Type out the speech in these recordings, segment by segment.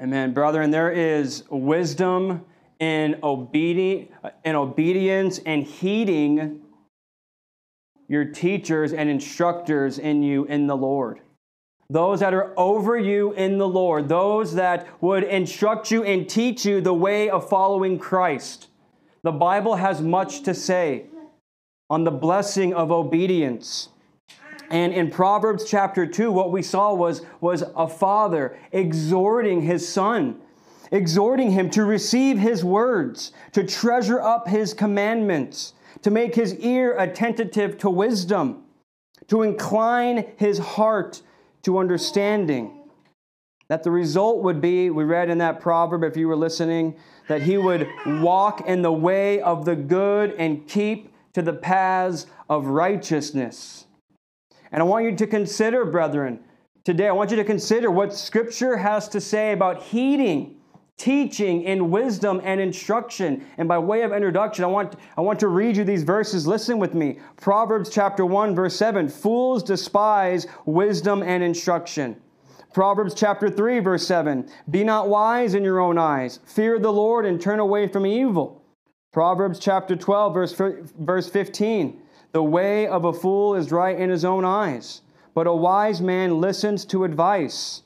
Amen, brother. And there is wisdom in, obedi- in obedience and heeding your teachers and instructors in you in the Lord. Those that are over you in the Lord, those that would instruct you and teach you the way of following Christ. The Bible has much to say on the blessing of obedience. And in Proverbs chapter 2, what we saw was, was a father exhorting his son, exhorting him to receive his words, to treasure up his commandments, to make his ear attentive to wisdom, to incline his heart to understanding. That the result would be, we read in that proverb, if you were listening, that he would walk in the way of the good and keep to the paths of righteousness. And I want you to consider, brethren, today, I want you to consider what Scripture has to say about heeding, teaching in wisdom and instruction. And by way of introduction, I want, I want to read you these verses. Listen with me. Proverbs chapter 1, verse 7 Fools despise wisdom and instruction. Proverbs chapter 3, verse 7 Be not wise in your own eyes, fear the Lord and turn away from evil. Proverbs chapter 12, verse, verse 15 the way of a fool is right in his own eyes, but a wise man listens to advice.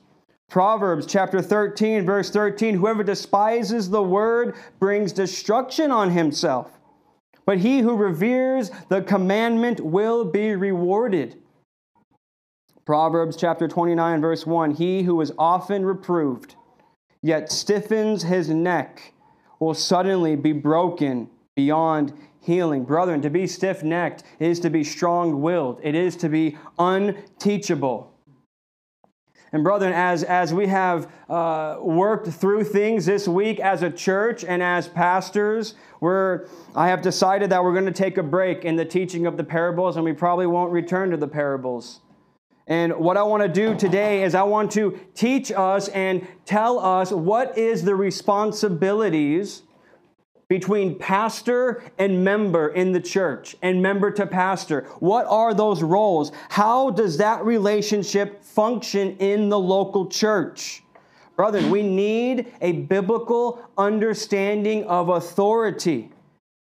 Proverbs chapter 13, verse 13 Whoever despises the word brings destruction on himself, but he who reveres the commandment will be rewarded. Proverbs chapter 29, verse 1 He who is often reproved, yet stiffens his neck, will suddenly be broken beyond healing. Brethren, to be stiff necked is to be strong willed, it is to be unteachable. And brethren, as, as we have uh, worked through things this week as a church and as pastors, we're, I have decided that we're going to take a break in the teaching of the parables, and we probably won't return to the parables. And what I want to do today is I want to teach us and tell us what is the responsibilities between pastor and member in the church and member to pastor? What are those roles? How does that relationship function in the local church? Brethren, we need a biblical understanding of authority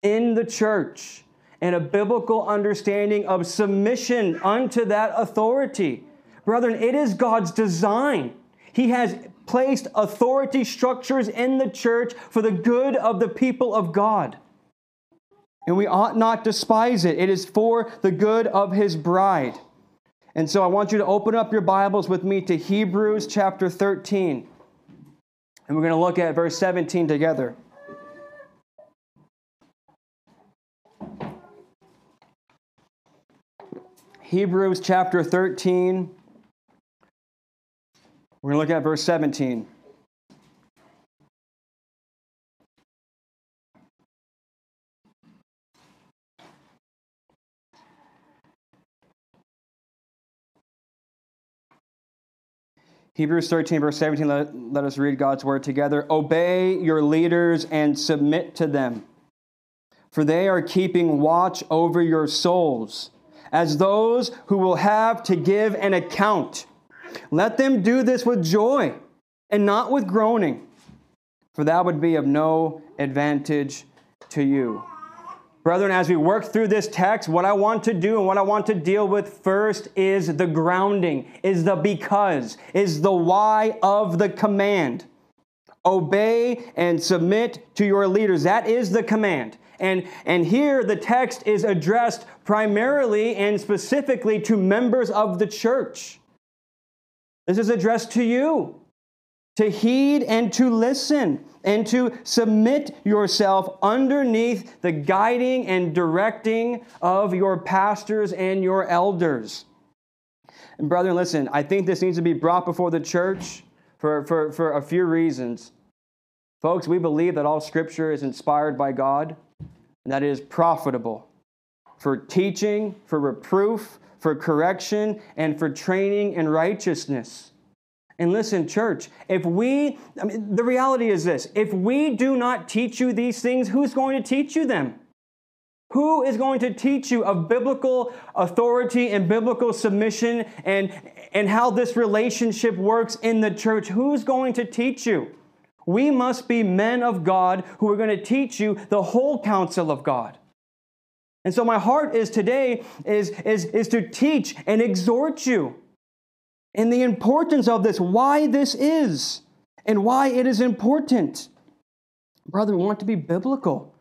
in the church and a biblical understanding of submission unto that authority. Brethren, it is God's design. He has placed authority structures in the church for the good of the people of God. And we ought not despise it. It is for the good of his bride. And so I want you to open up your Bibles with me to Hebrews chapter 13. And we're going to look at verse 17 together. Hebrews chapter 13 we're going to look at verse 17. Hebrews 13, verse 17, let, let us read God's word together. Obey your leaders and submit to them, for they are keeping watch over your souls, as those who will have to give an account. Let them do this with joy and not with groaning, for that would be of no advantage to you. Brethren, as we work through this text, what I want to do and what I want to deal with first is the grounding, is the because, is the why of the command. Obey and submit to your leaders. That is the command. And, and here the text is addressed primarily and specifically to members of the church. This is addressed to you to heed and to listen and to submit yourself underneath the guiding and directing of your pastors and your elders. And, brethren, listen, I think this needs to be brought before the church for, for, for a few reasons. Folks, we believe that all scripture is inspired by God and that it is profitable for teaching, for reproof, for correction, and for training in righteousness. And listen, church, if we, I mean, the reality is this if we do not teach you these things, who's going to teach you them? Who is going to teach you of biblical authority and biblical submission and, and how this relationship works in the church? Who's going to teach you? We must be men of God who are going to teach you the whole counsel of God. And so my heart is today is, is, is to teach and exhort you in the importance of this, why this is, and why it is important. Brother, we want to be biblical.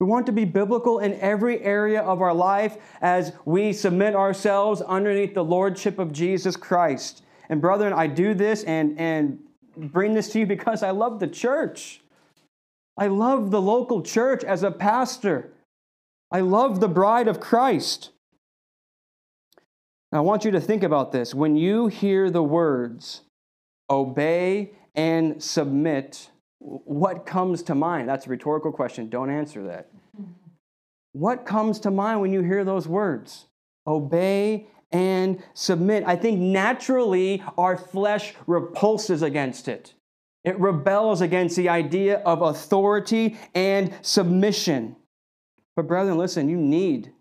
We want to be biblical in every area of our life as we submit ourselves underneath the lordship of Jesus Christ. And brethren, I do this and, and bring this to you because I love the church. I love the local church as a pastor. I love the bride of Christ. Now, I want you to think about this. When you hear the words, obey and submit, what comes to mind? That's a rhetorical question. Don't answer that. What comes to mind when you hear those words? Obey and submit. I think naturally our flesh repulses against it. It rebels against the idea of authority and submission. But, brethren, listen, you need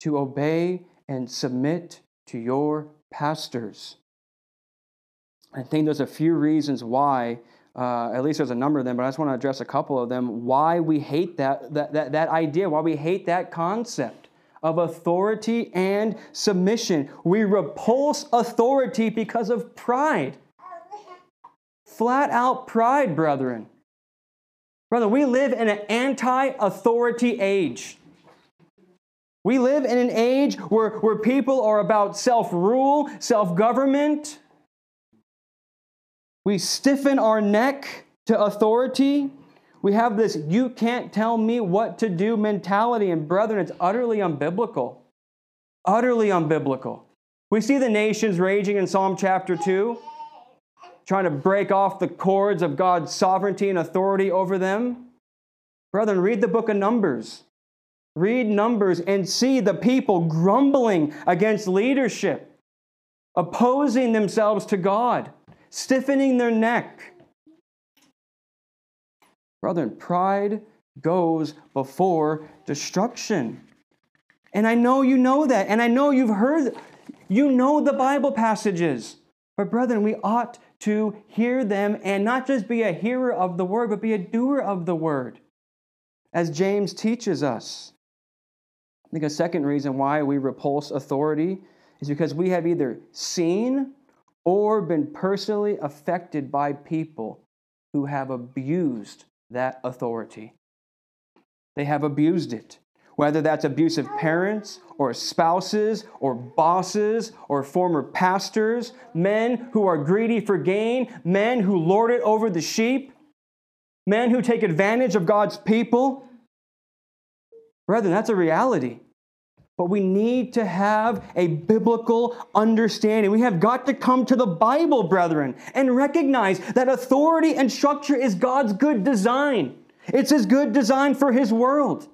to obey and submit to your pastors. I think there's a few reasons why, uh, at least there's a number of them, but I just want to address a couple of them, why we hate that, that, that, that idea, why we hate that concept of authority and submission. We repulse authority because of pride. Flat out pride, brethren. Brother, we live in an anti authority age. We live in an age where, where people are about self rule, self government. We stiffen our neck to authority. We have this you can't tell me what to do mentality. And brethren, it's utterly unbiblical. Utterly unbiblical. We see the nations raging in Psalm chapter 2 trying to break off the cords of God's sovereignty and authority over them. Brethren, read the book of Numbers. Read Numbers and see the people grumbling against leadership, opposing themselves to God, stiffening their neck. Brethren, pride goes before destruction. And I know you know that, and I know you've heard, you know the Bible passages. But, brethren, we ought to hear them and not just be a hearer of the word, but be a doer of the word, as James teaches us. I think a second reason why we repulse authority is because we have either seen or been personally affected by people who have abused that authority. They have abused it whether that's abusive parents or spouses or bosses or former pastors, men who are greedy for gain, men who lord it over the sheep, men who take advantage of God's people. Brethren, that's a reality. But we need to have a biblical understanding. We have got to come to the Bible, brethren, and recognize that authority and structure is God's good design. It's His good design for His world.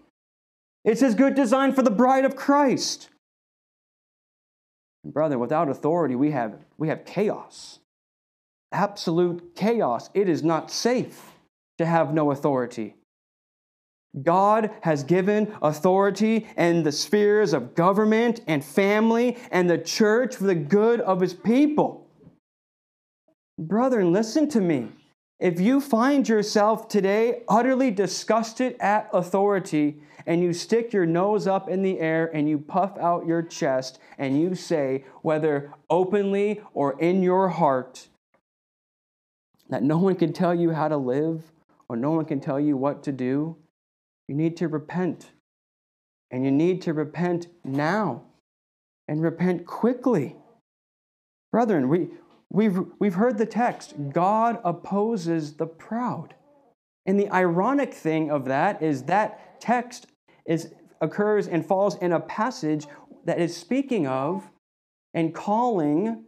It's His good design for the bride of Christ. And Brother, without authority, we have, we have chaos. Absolute chaos. It is not safe to have no authority. God has given authority in the spheres of government and family and the church for the good of his people. Brethren, listen to me. If you find yourself today utterly disgusted at authority, and you stick your nose up in the air and you puff out your chest and you say, whether openly or in your heart, that no one can tell you how to live or no one can tell you what to do, you need to repent. And you need to repent now and repent quickly. Brethren, we, we've, we've heard the text God opposes the proud. And the ironic thing of that is that text is, occurs and falls in a passage that is speaking of and calling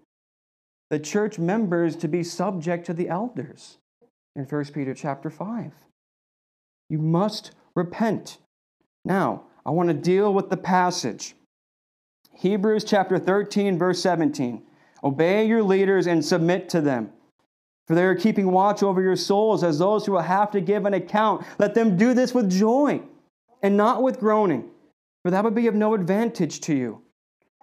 the church members to be subject to the elders in 1 Peter chapter 5. You must repent. Now, I want to deal with the passage. Hebrews chapter 13, verse 17. Obey your leaders and submit to them. For they are keeping watch over your souls as those who will have to give an account. Let them do this with joy and not with groaning, for that would be of no advantage to you.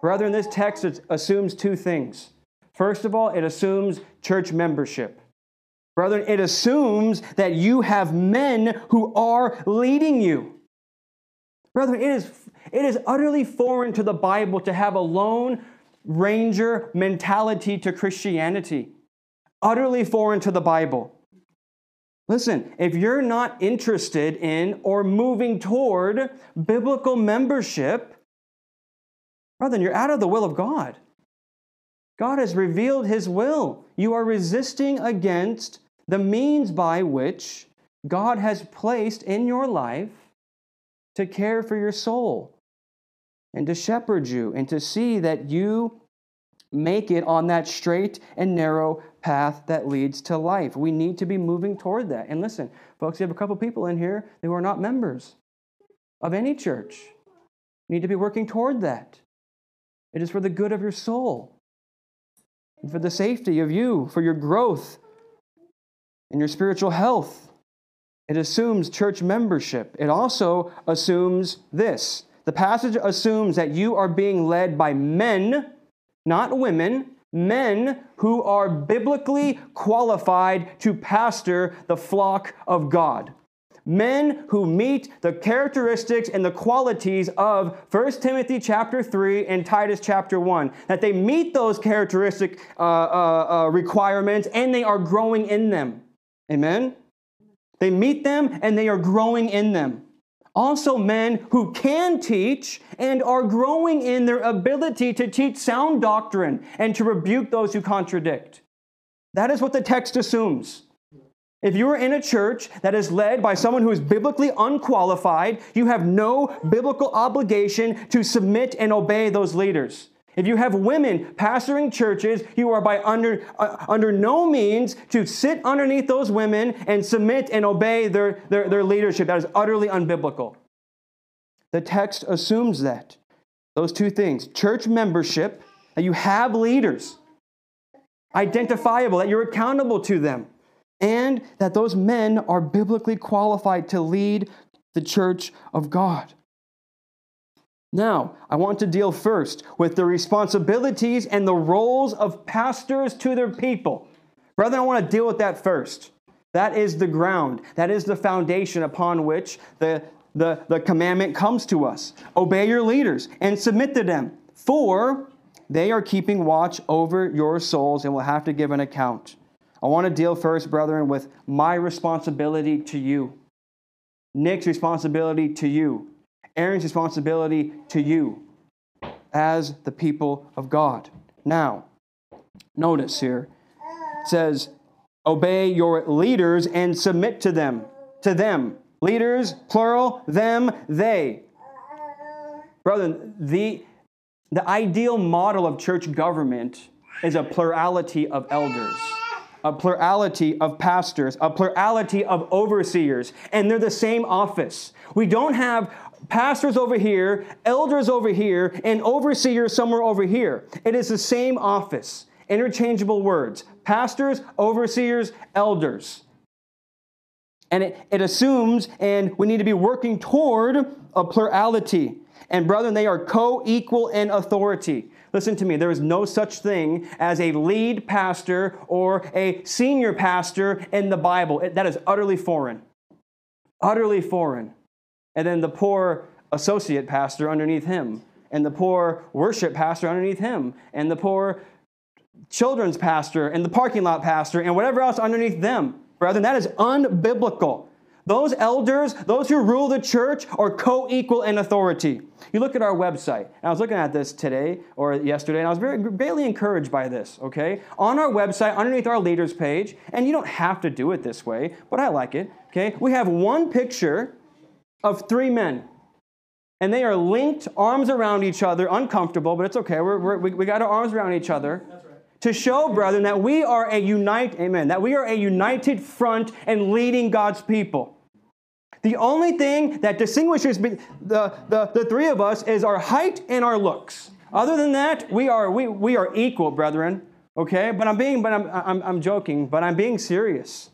Brethren, this text assumes two things. First of all, it assumes church membership. Brethren, it assumes that you have men who are leading you. Brethren, it is, it is utterly foreign to the Bible to have a lone ranger mentality to Christianity. Utterly foreign to the Bible. Listen, if you're not interested in or moving toward biblical membership, brethren, you're out of the will of God. God has revealed his will. You are resisting against the means by which God has placed in your life to care for your soul and to shepherd you and to see that you make it on that straight and narrow path that leads to life. We need to be moving toward that. And listen, folks, you have a couple people in here who are not members of any church. You need to be working toward that. It is for the good of your soul and for the safety of you, for your growth and your spiritual health. It assumes church membership. It also assumes this. The passage assumes that you are being led by men, not women, men who are biblically qualified to pastor the flock of God. Men who meet the characteristics and the qualities of 1 Timothy chapter 3 and Titus chapter 1. That they meet those characteristic uh, uh, uh, requirements and they are growing in them. Amen? They meet them and they are growing in them. Also, men who can teach and are growing in their ability to teach sound doctrine and to rebuke those who contradict. That is what the text assumes. If you are in a church that is led by someone who is biblically unqualified, you have no biblical obligation to submit and obey those leaders. If you have women pastoring churches, you are by under, uh, under no means to sit underneath those women and submit and obey their, their, their leadership. That is utterly unbiblical. The text assumes that. Those two things church membership, that you have leaders, identifiable, that you're accountable to them, and that those men are biblically qualified to lead the church of God. Now, I want to deal first with the responsibilities and the roles of pastors to their people. Brethren, I want to deal with that first. That is the ground, that is the foundation upon which the, the, the commandment comes to us. Obey your leaders and submit to them, for they are keeping watch over your souls and will have to give an account. I want to deal first, brethren, with my responsibility to you, Nick's responsibility to you, Aaron's responsibility to you as the people of God. Now, notice here it says, obey your leaders and submit to them. To them. Leaders, plural, them, they. Brother, the, the ideal model of church government is a plurality of elders, a plurality of pastors, a plurality of overseers, and they're the same office. We don't have pastors over here, elders over here, and overseers somewhere over here. It is the same office, interchangeable words pastors, overseers, elders. And it, it assumes, and we need to be working toward a plurality. And brethren, they are co equal in authority. Listen to me, there is no such thing as a lead pastor or a senior pastor in the Bible. That is utterly foreign. Utterly foreign and then the poor associate pastor underneath him, and the poor worship pastor underneath him, and the poor children's pastor, and the parking lot pastor, and whatever else underneath them. Brethren, that is unbiblical. Those elders, those who rule the church, are co equal in authority. You look at our website, and I was looking at this today or yesterday, and I was very greatly encouraged by this, okay? On our website, underneath our leaders page, and you don't have to do it this way, but I like it, okay? We have one picture of three men. And they are linked, arms around each other, uncomfortable, but it's okay. We're, we're, we we got our arms around each other. To show, brethren, that we are a unite, amen, that we are a united front and leading God's people. The only thing that distinguishes the, the, the three of us is our height and our looks. Other than that, we are, we, we are equal, brethren. Okay? But I'm being, but I'm, I'm, I'm joking, but I'm being serious.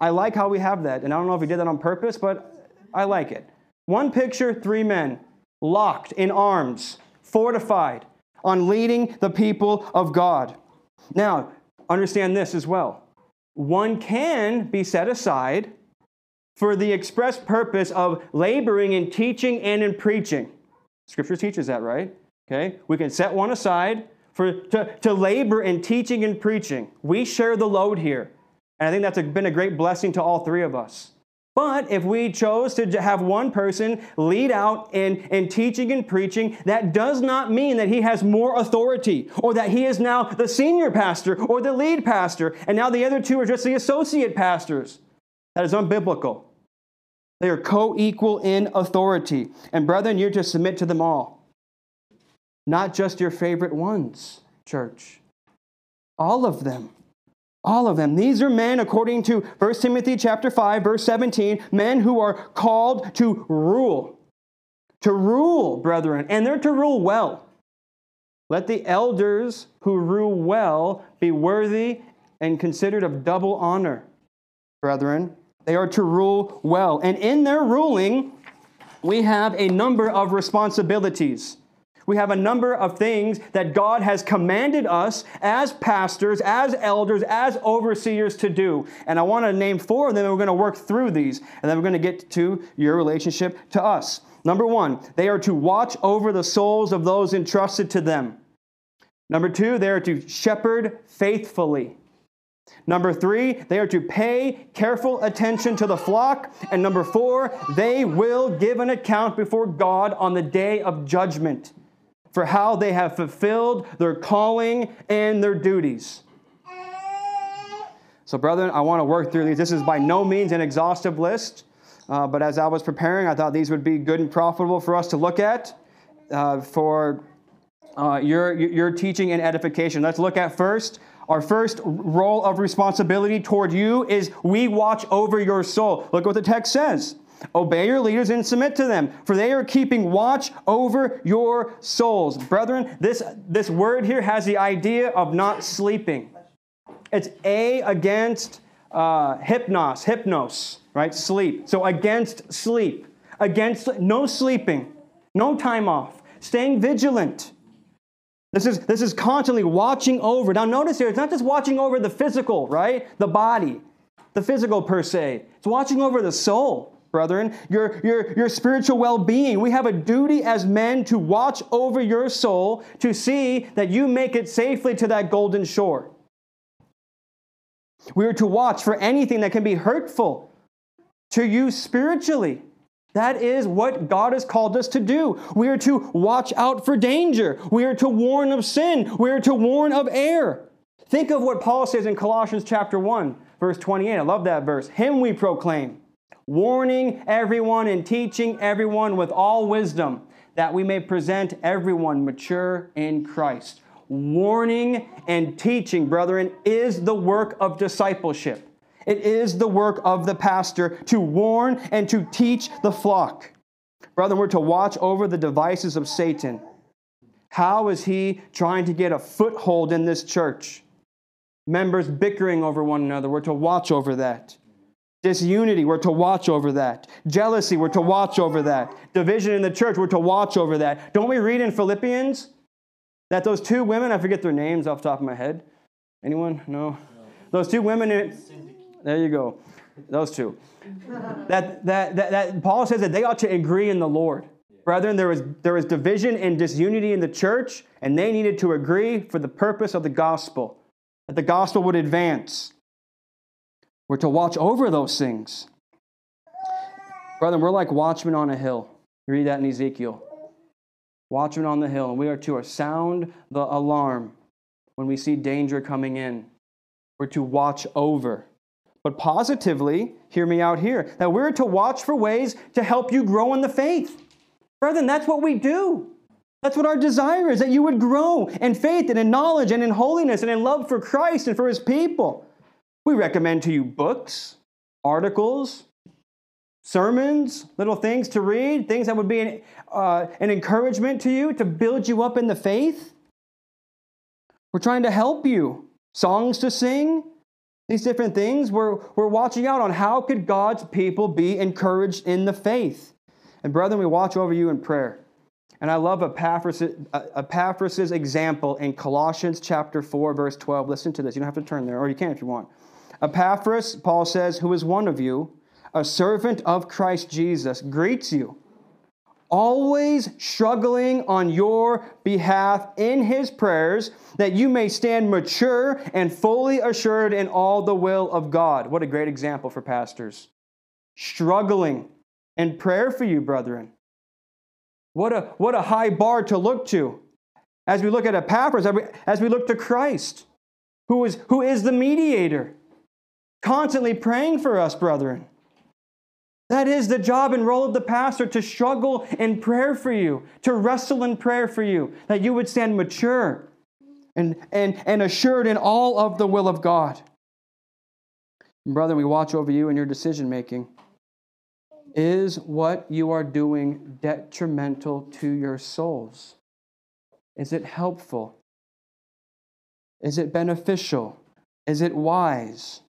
I like how we have that. And I don't know if we did that on purpose, but I like it. One picture, three men, locked in arms, fortified, on leading the people of God. Now, understand this as well. one can be set aside for the express purpose of laboring in teaching and in preaching. Scripture teaches that, right? Okay? We can set one aside for to, to labor in teaching and preaching. We share the load here. And I think that's a, been a great blessing to all three of us. But if we chose to have one person lead out in, in teaching and preaching, that does not mean that he has more authority or that he is now the senior pastor or the lead pastor, and now the other two are just the associate pastors. That is unbiblical. They are co equal in authority. And brethren, you're to submit to them all. Not just your favorite ones, church. All of them. All of them. These are men, according to 1 Timothy chapter 5, verse 17, men who are called to rule. To rule, brethren, and they're to rule well. Let the elders who rule well be worthy and considered of double honor, brethren. They are to rule well. And in their ruling, we have a number of responsibilities. We have a number of things that God has commanded us as pastors, as elders, as overseers to do. And I want to name four of them, and we're going to work through these, and then we're going to get to your relationship to us. Number one, they are to watch over the souls of those entrusted to them. Number two, they are to shepherd faithfully. Number three, they are to pay careful attention to the flock. And number four, they will give an account before God on the day of judgment for how they have fulfilled their calling and their duties. So, brethren, I want to work through these. This is by no means an exhaustive list, uh, but as I was preparing, I thought these would be good and profitable for us to look at uh, for uh, your, your teaching and edification. Let's look at first. Our first role of responsibility toward you is we watch over your soul. Look what the text says. Obey your leaders and submit to them, for they are keeping watch over your souls. Brethren, this, this word here has the idea of not sleeping. It's A against uh, hypnos, hypnos, right? Sleep. So against sleep, against no sleeping, no time off, staying vigilant. This is, this is constantly watching over. Now, notice here, it's not just watching over the physical, right? The body, the physical per se. It's watching over the soul brethren, your, your, your spiritual well being. We have a duty as men to watch over your soul to see that you make it safely to that golden shore. We are to watch for anything that can be hurtful to you spiritually. That is what God has called us to do. We are to watch out for danger. We are to warn of sin. We are to warn of error. Think of what Paul says in Colossians chapter 1, verse 28. I love that verse. Him we proclaim warning everyone and teaching everyone with all wisdom, that we may present everyone mature in Christ. Warning and teaching, brethren, is the work of discipleship. It is the work of the pastor to warn and to teach the flock. Brethren, we're to watch over the devices of Satan. How is he trying to get a foothold in this church? Members bickering over one another. We're to watch over that. Disunity, we're to watch over that. Jealousy, we're to watch over that. Division in the church, we're to watch over that. Don't we read in Philippians that those two women, I forget their names off the top of my head. Anyone? No? no. Those two women, there you go. Those two. that, that, that, that Paul says that they ought to agree in the Lord. Brethren, there was, there was division and disunity in the church, and they needed to agree for the purpose of the gospel, that the gospel would advance. We're to watch over those things. Brother, we're like watchmen on a hill. You read that in Ezekiel. Watchmen on the hill. And we are to uh, sound the alarm when we see danger coming in. We're to watch over. But positively, hear me out here, that we're to watch for ways to help you grow in the faith. Brethren, that's what we do. That's what our desire is, that you would grow in faith and in knowledge and in holiness and in love for Christ and for his people. We recommend to you books, articles, sermons, little things to read, things that would be an, uh, an encouragement to you to build you up in the faith. We're trying to help you. Songs to sing, these different things. We're, we're watching out on how could God's people be encouraged in the faith. And brethren, we watch over you in prayer. And I love Epaphras' Epaphras' example in Colossians chapter 4, verse 12. Listen to this. You don't have to turn there, or you can if you want. Epaphras, Paul says, who is one of you, a servant of Christ Jesus, greets you, always struggling on your behalf in his prayers, that you may stand mature and fully assured in all the will of God. What a great example for pastors. Struggling in prayer for you, brethren. What a, what a high bar to look to as we look at Epaphras, as we look to Christ, who is, who is the mediator, constantly praying for us, brethren. That is the job and role of the pastor to struggle in prayer for you, to wrestle in prayer for you, that you would stand mature and, and, and assured in all of the will of God. Brother, we watch over you in your decision making. Is what you are doing detrimental to your souls? Is it helpful? Is it beneficial? Is it wise?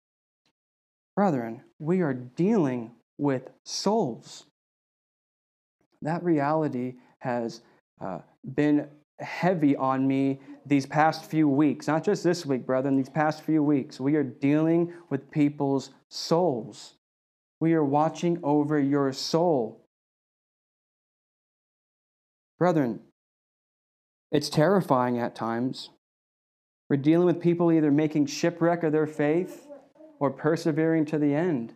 Brethren, we are dealing with souls. That reality has uh, been heavy on me these past few weeks, not just this week, brethren, these past few weeks. We are dealing with people's souls. We are watching over your soul. Brethren, it's terrifying at times. We're dealing with people either making shipwreck of their faith or persevering to the end.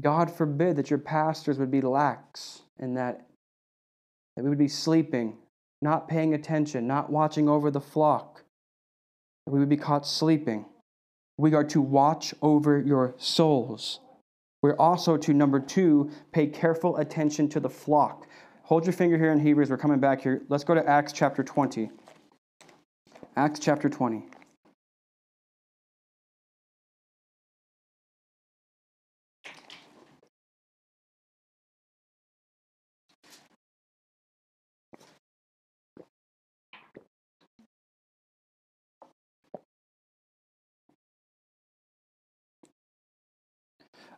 God forbid that your pastors would be lax in that, that we would be sleeping, not paying attention, not watching over the flock, that we would be caught sleeping. We are to watch over your souls. We're also to, number two, pay careful attention to the flock. Hold your finger here in Hebrews. We're coming back here. Let's go to Acts chapter 20. Acts chapter 20.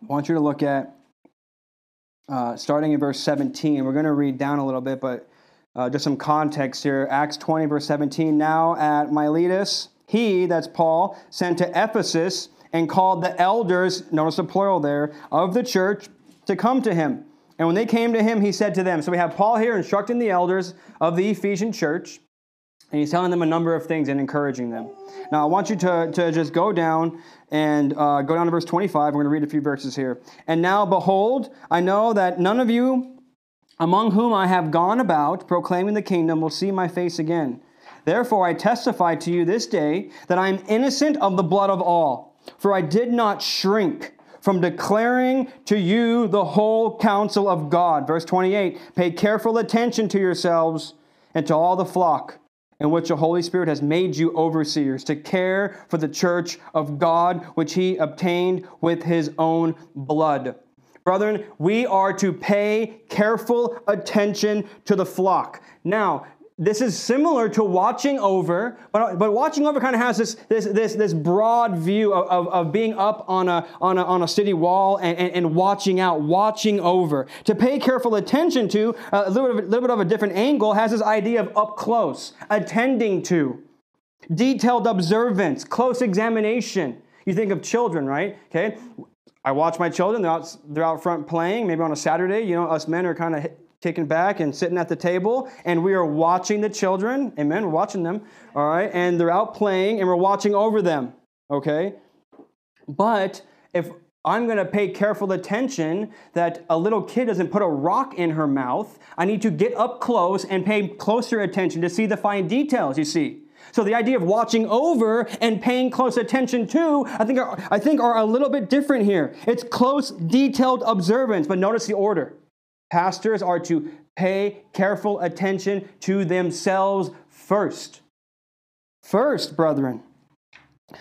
I want you to look at uh, starting in verse 17. We're going to read down a little bit, but uh, just some context here. Acts 20, verse 17. Now at Miletus, he, that's Paul, sent to Ephesus and called the elders, notice the plural there, of the church to come to him. And when they came to him, he said to them, So we have Paul here instructing the elders of the Ephesian church, and he's telling them a number of things and encouraging them. Now, I want you to, to just go down and uh, go down to verse 25. We're going to read a few verses here. And now, behold, I know that none of you among whom I have gone about proclaiming the kingdom will see my face again. Therefore, I testify to you this day that I am innocent of the blood of all, for I did not shrink from declaring to you the whole counsel of God. Verse 28 Pay careful attention to yourselves and to all the flock in which the Holy Spirit has made you overseers to care for the church of God, which he obtained with his own blood. Brethren, we are to pay careful attention to the flock. Now, this is similar to watching over, but, but watching over kind of has this, this, this, this broad view of, of, of, being up on a, on a, on a city wall and, and, and watching out, watching over. To pay careful attention to, uh, a little bit, of, a little bit of a different angle, has this idea of up close, attending to, detailed observance, close examination. You think of children, right? Okay. I watch my children, they're out, they're out front playing, maybe on a Saturday. You know, us men are kind of kicking back and sitting at the table, and we are watching the children. Amen. We're watching them. All right. And they're out playing, and we're watching over them. Okay. But if I'm going to pay careful attention that a little kid doesn't put a rock in her mouth, I need to get up close and pay closer attention to see the fine details, you see. So the idea of watching over and paying close attention to, I think, are, I think are a little bit different here. It's close, detailed observance, but notice the order. Pastors are to pay careful attention to themselves first. First, brethren.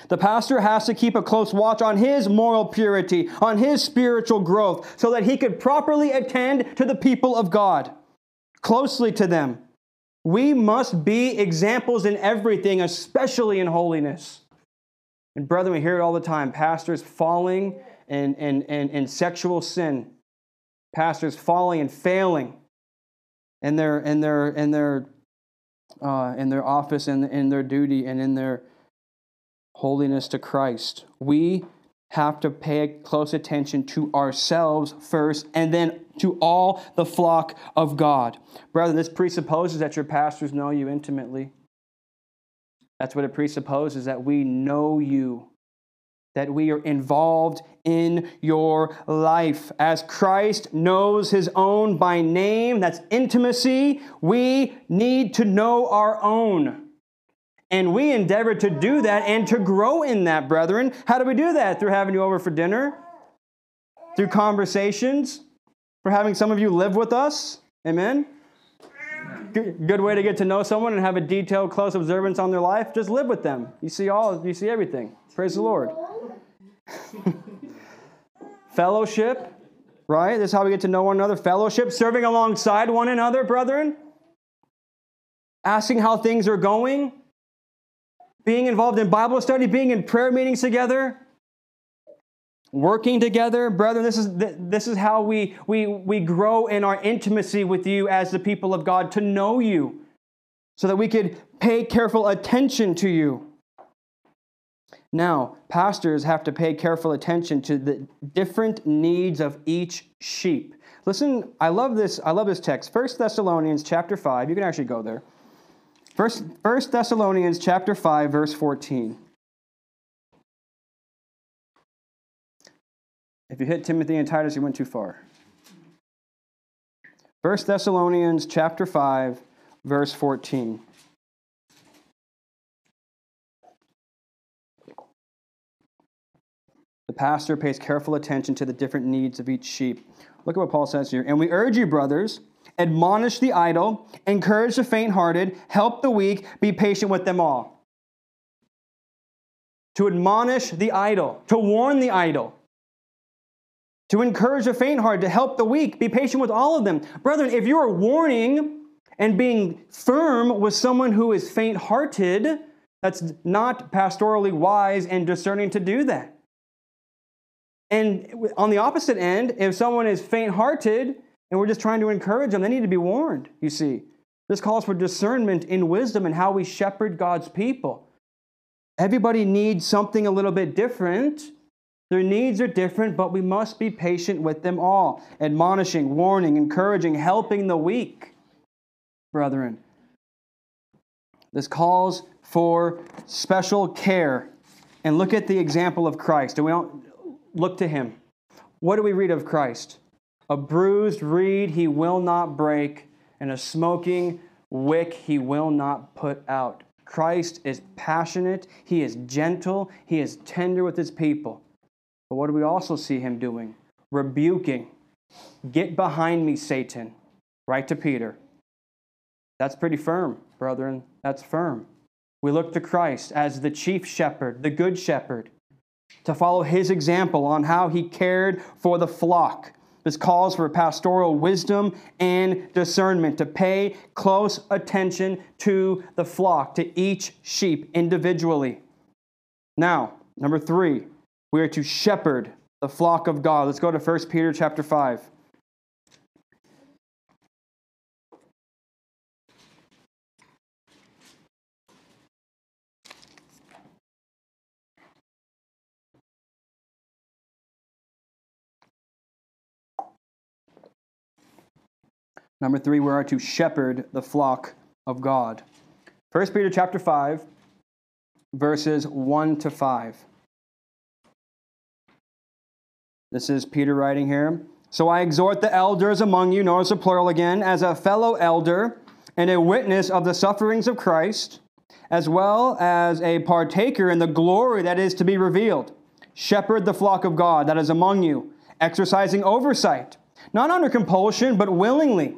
The pastor has to keep a close watch on his moral purity, on his spiritual growth, so that he could properly attend to the people of God, closely to them. We must be examples in everything, especially in holiness. And brethren, we hear it all the time pastors falling in, in, in, in sexual sin pastors falling and failing in their in their in their uh, in their office and in their duty and in their holiness to Christ. We have to pay close attention to ourselves first and then to all the flock of God. Brother, this presupposes that your pastors know you intimately. That's what it presupposes that we know you, that we are involved in your life. As Christ knows his own by name, that's intimacy, we need to know our own. And we endeavor to do that and to grow in that, brethren. How do we do that? Through having you over for dinner, through conversations, for having some of you live with us. Amen. Good way to get to know someone and have a detailed, close observance on their life. Just live with them. You see all, you see everything. Praise the Lord. Fellowship, right? This is how we get to know one another. Fellowship, serving alongside one another, brethren. Asking how things are going being involved in Bible study, being in prayer meetings together, working together. Brethren, this is, this is how we, we, we grow in our intimacy with you as the people of God, to know you, so that we could pay careful attention to you. Now, pastors have to pay careful attention to the different needs of each sheep. Listen, I love this. I love this text. 1 Thessalonians chapter 5. You can actually go there. First, First Thessalonians chapter 5, verse 14. If you hit Timothy and Titus, you went too far. First Thessalonians chapter 5, verse 14. The pastor pays careful attention to the different needs of each sheep. Look at what Paul says here. And we urge you, brothers, admonish the idle, encourage the faint hearted, help the weak, be patient with them all. To admonish the idle, to warn the idle, to encourage the faint hearted, to help the weak, be patient with all of them. Brethren, if you are warning and being firm with someone who is faint hearted, that's not pastorally wise and discerning to do that. And on the opposite end, if someone is faint hearted and we're just trying to encourage them. They need to be warned, you see. This calls for discernment in wisdom and how we shepherd God's people. Everybody needs something a little bit different. Their needs are different, but we must be patient with them all, admonishing, warning, encouraging, helping the weak, brethren. This calls for special care. And look at the example of Christ. And we don't look to him. What do we read of Christ? A bruised reed he will not break, and a smoking wick he will not put out. Christ is passionate, he is gentle, he is tender with his people. But what do we also see him doing? Rebuking. Get behind me, Satan. Right to Peter. That's pretty firm, brethren. That's firm. We look to Christ as the chief shepherd, the good shepherd, to follow his example on how he cared for the flock this calls for pastoral wisdom and discernment to pay close attention to the flock, to each sheep individually. Now, number three, we are to shepherd the flock of God. Let's go to 1 Peter chapter 5. Number three, we are to shepherd the flock of God. 1 Peter chapter 5, verses 1 to 5. This is Peter writing here. So I exhort the elders among you, notice the plural again, as a fellow elder and a witness of the sufferings of Christ, as well as a partaker in the glory that is to be revealed. Shepherd the flock of God that is among you, exercising oversight, not under compulsion, but willingly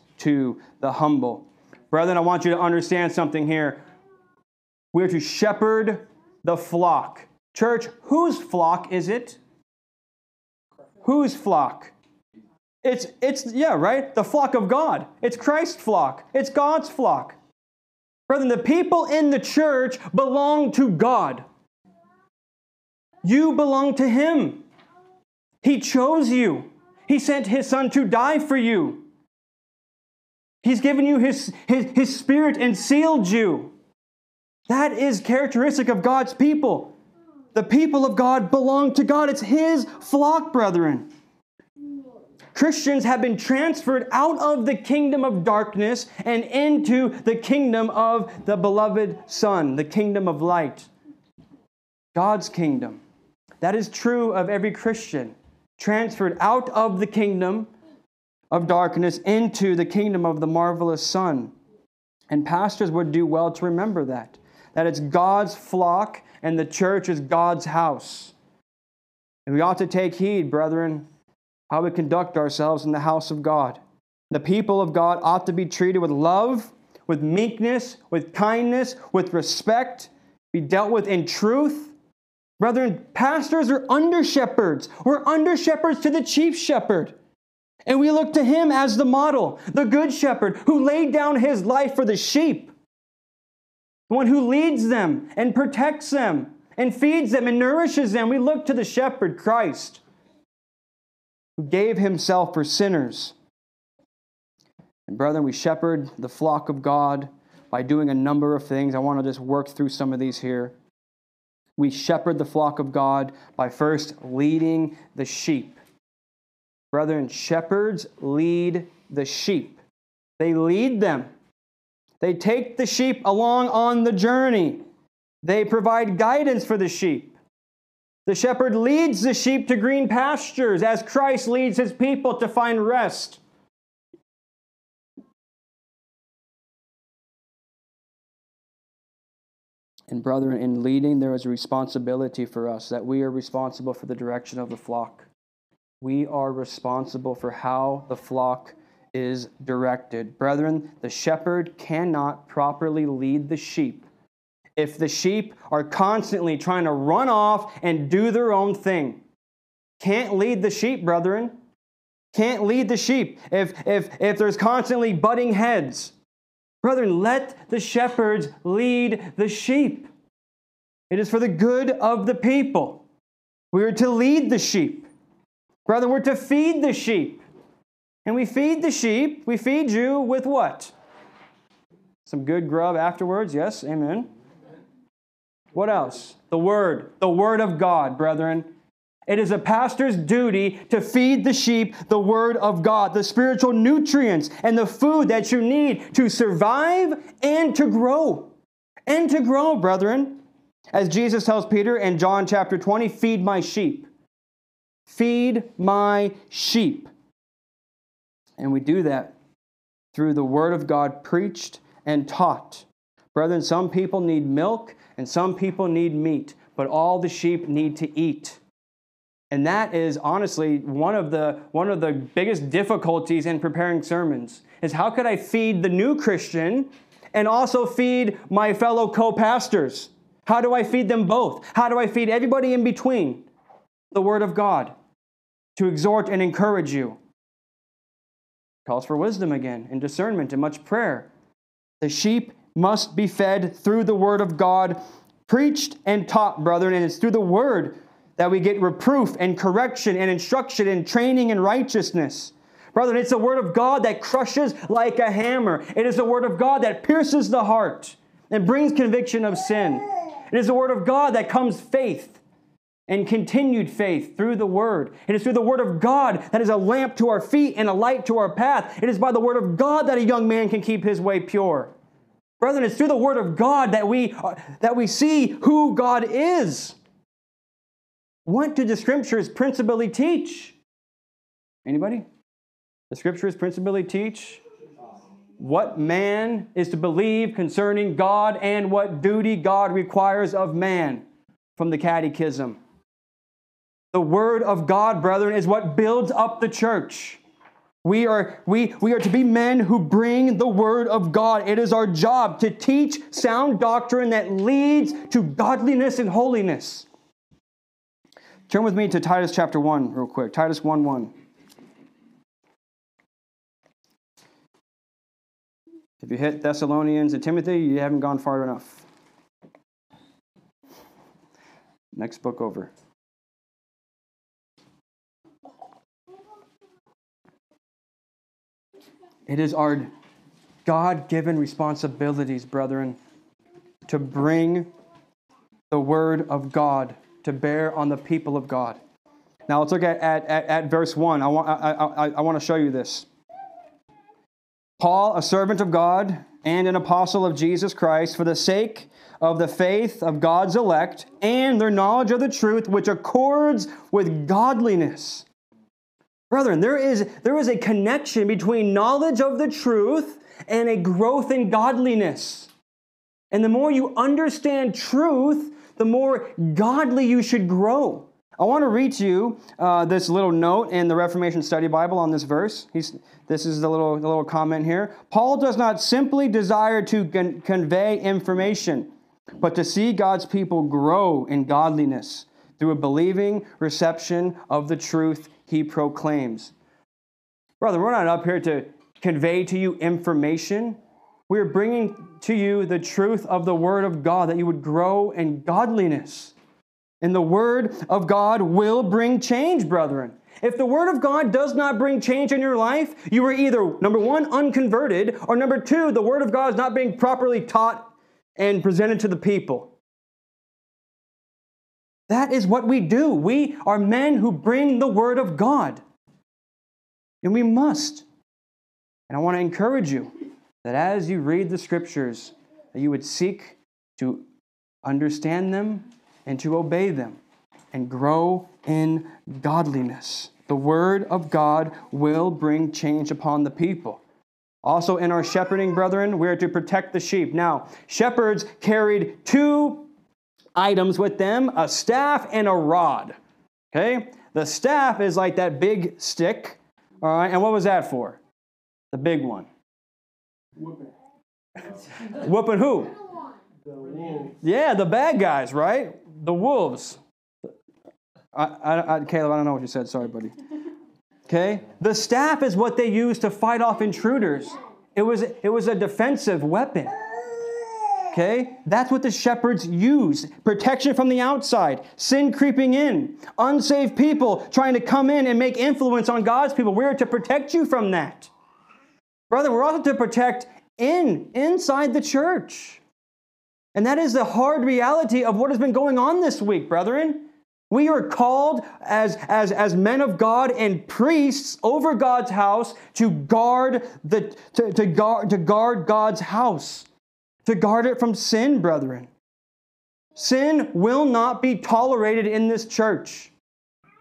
to the humble. Brethren, I want you to understand something here. We are to shepherd the flock. Church, whose flock is it? Whose flock? It's, it's, yeah, right? The flock of God. It's Christ's flock. It's God's flock. Brethren, the people in the church belong to God. You belong to Him. He chose you. He sent His Son to die for you. He's given you His, His, his Spirit and sealed you. That is characteristic of God's people. The people of God belong to God. It's His flock, brethren. Christians have been transferred out of the kingdom of darkness and into the kingdom of the beloved Son, the kingdom of light. God's kingdom. That is true of every Christian. Transferred out of the kingdom of darkness into the kingdom of the marvelous Son. And pastors would do well to remember that. That it's God's flock and the church is God's house. And we ought to take heed, brethren, how we conduct ourselves in the house of God. The people of God ought to be treated with love, with meekness, with kindness, with respect, be dealt with in truth. Brethren, pastors are under shepherds. We're under shepherds to the chief shepherd. And we look to him as the model, the good shepherd who laid down his life for the sheep, the one who leads them and protects them and feeds them and nourishes them. We look to the shepherd, Christ who gave himself for sinners. And brethren, we shepherd the flock of God by doing a number of things. I want to just work through some of these here. We shepherd the flock of God by first leading the sheep. Brethren, shepherds lead the sheep. They lead them. They take the sheep along on the journey. They provide guidance for the sheep. The shepherd leads the sheep to green pastures as Christ leads his people to find rest. And, brethren, in leading, there is a responsibility for us that we are responsible for the direction of the flock. We are responsible for how the flock is directed. Brethren, the shepherd cannot properly lead the sheep if the sheep are constantly trying to run off and do their own thing. Can't lead the sheep, brethren. Can't lead the sheep if, if, if there's constantly butting heads. Brethren, let the shepherds lead the sheep. It is for the good of the people. We are to lead the sheep. Brethren, we're to feed the sheep. And we feed the sheep, we feed you with what? Some good grub afterwards, yes, amen. What else? The Word, the Word of God, brethren. It is a pastor's duty to feed the sheep the Word of God, the spiritual nutrients and the food that you need to survive and to grow. And to grow, brethren. As Jesus tells Peter in John chapter 20, feed my sheep. Feed my sheep. And we do that through the Word of God preached and taught. Brethren, some people need milk and some people need meat, but all the sheep need to eat. And that is honestly one of the one of the biggest difficulties in preparing sermons is how could I feed the new Christian and also feed my fellow co-pastors? How do I feed them both? How do I feed everybody in between? The word of God to exhort and encourage you. Calls for wisdom again and discernment and much prayer. The sheep must be fed through the Word of God, preached and taught, brethren. And it's through the Word that we get reproof and correction and instruction and training in righteousness. Brethren, it's the Word of God that crushes like a hammer. It is the Word of God that pierces the heart and brings conviction of sin. It is the Word of God that comes faith and continued faith through the Word. It is through the Word of God that is a lamp to our feet and a light to our path. It is by the Word of God that a young man can keep his way pure. Brethren, it's through the Word of God that we, uh, that we see who God is. What do the Scriptures principally teach? Anybody? The Scriptures principally teach what man is to believe concerning God and what duty God requires of man from the Catechism. The Word of God, brethren, is what builds up the church. We are, we, we are to be men who bring the word of God. It is our job to teach sound doctrine that leads to godliness and holiness. Turn with me to Titus chapter 1 real quick. Titus 1 1. If you hit Thessalonians and Timothy, you haven't gone far enough. Next book over. It is our God given responsibilities, brethren, to bring the word of God to bear on the people of God. Now let's look at, at, at, at verse 1. I want, I, I, I want to show you this. Paul, a servant of God and an apostle of Jesus Christ, for the sake of the faith of God's elect and their knowledge of the truth, which accords with godliness. Brethren, there is, there is a connection between knowledge of the truth and a growth in godliness. And the more you understand truth, the more godly you should grow. I want to read to you uh, this little note in the Reformation Study Bible on this verse. He's, this is the little, the little comment here. Paul does not simply desire to con- convey information, but to see God's people grow in godliness through a believing reception of the truth he proclaims. Brother, we're not up here to convey to you information. We're bringing to you the truth of the Word of God that you would grow in godliness. And the Word of God will bring change, brethren. If the Word of God does not bring change in your life, you are either, number one, unconverted, or number two, the Word of God is not being properly taught and presented to the people. That is what we do. We are men who bring the Word of God. And we must. And I want to encourage you that as you read the Scriptures, that you would seek to understand them and to obey them and grow in godliness. The word of God will bring change upon the people. Also, in our shepherding, brethren, we are to protect the sheep. Now, shepherds carried two items with them a staff and a rod. Okay? The staff is like that big stick. All right, and what was that for? The big one. Whooping. Whooping who? The yeah, the bad guys, right? the wolves. I, I, I, Caleb, I don't know what you said. Sorry, buddy. Okay? The staff is what they use to fight off intruders. It was, it was a defensive weapon. Okay? That's what the shepherds use protection from the outside, sin creeping in, unsaved people trying to come in and make influence on God's people. We're to protect you from that. Brother, we're also to protect in, inside the church. And that is the hard reality of what has been going on this week, brethren. We are called as, as, as men of God and priests over God's house to guard, the, to, to, guard, to guard God's house, to guard it from sin, brethren. Sin will not be tolerated in this church.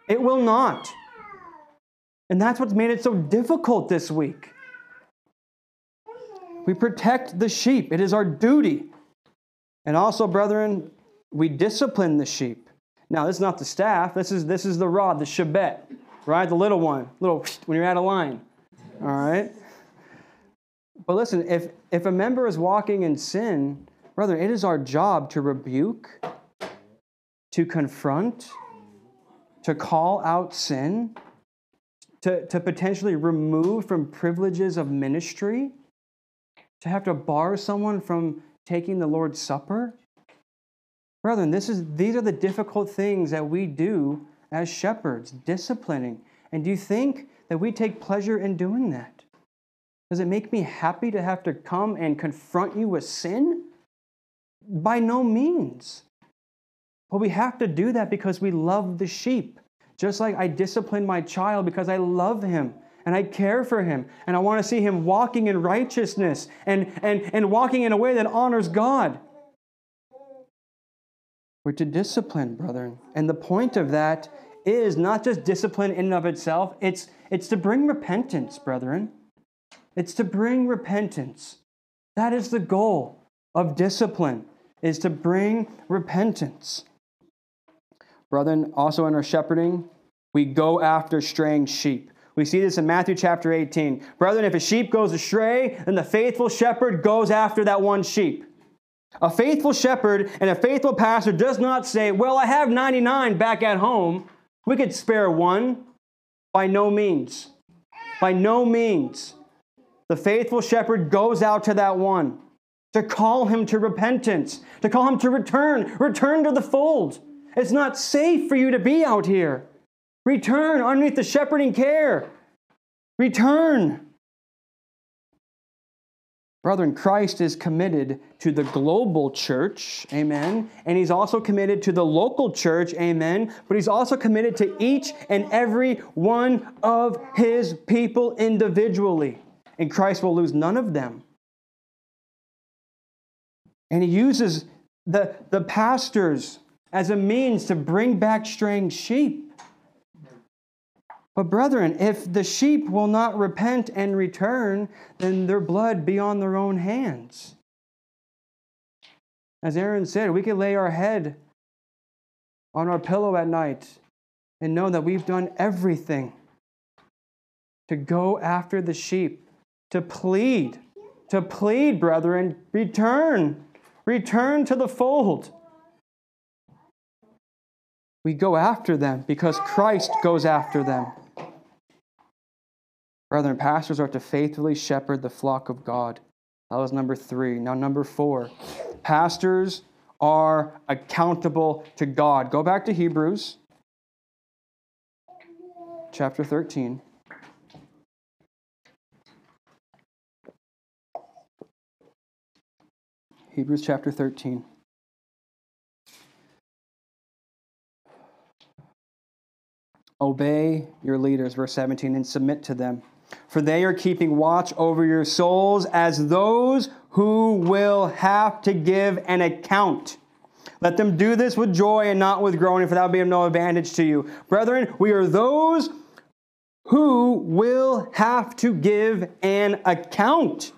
It will not. And that's what's made it so difficult this week. We protect the sheep, it is our duty. And also, brethren, we discipline the sheep. Now, this is not the staff. This is this is the rod, the shebet, right? The little one, little when you're out of line. All right. But listen, if if a member is walking in sin, brother, it is our job to rebuke, to confront, to call out sin, to, to potentially remove from privileges of ministry, to have to bar someone from taking the Lord's Supper? Brethren, this is, these are the difficult things that we do as shepherds, disciplining. And do you think that we take pleasure in doing that? Does it make me happy to have to come and confront you with sin? By no means. But we have to do that because we love the sheep. Just like I discipline my child because I love him and I care for him and I want to see him walking in righteousness and, and, and walking in a way that honors God. We're to discipline, brethren. And the point of that is not just discipline in and of itself, it's, it's to bring repentance, brethren. It's to bring repentance. That is the goal of discipline, is to bring repentance. Brethren, also in our shepherding, we go after straying sheep. We see this in Matthew chapter 18. Brethren, if a sheep goes astray, then the faithful shepherd goes after that one sheep. A faithful shepherd and a faithful pastor does not say, Well, I have 99 back at home. We could spare one. By no means. By no means. The faithful shepherd goes out to that one to call him to repentance, to call him to return, return to the fold. It's not safe for you to be out here. Return underneath the shepherding care. Return. Brethren, Christ is committed to the global church, amen, and he's also committed to the local church, amen, but he's also committed to each and every one of his people individually. And Christ will lose none of them. And he uses the, the pastors as a means to bring back straying sheep. But, brethren, if the sheep will not repent and return, then their blood be on their own hands. As Aaron said, we could lay our head on our pillow at night and know that we've done everything to go after the sheep, to plead, to plead, brethren, return, return to the fold. We go after them because Christ goes after them. Brethren, pastors are to faithfully shepherd the flock of God. That was number three. Now, number four, pastors are accountable to God. Go back to Hebrews chapter 13. Hebrews chapter 13. Obey your leaders, verse 17, and submit to them for they are keeping watch over your souls as those who will have to give an account. Let them do this with joy and not with groaning, for that will be of no advantage to you. Brethren, we are those who will have to give an account.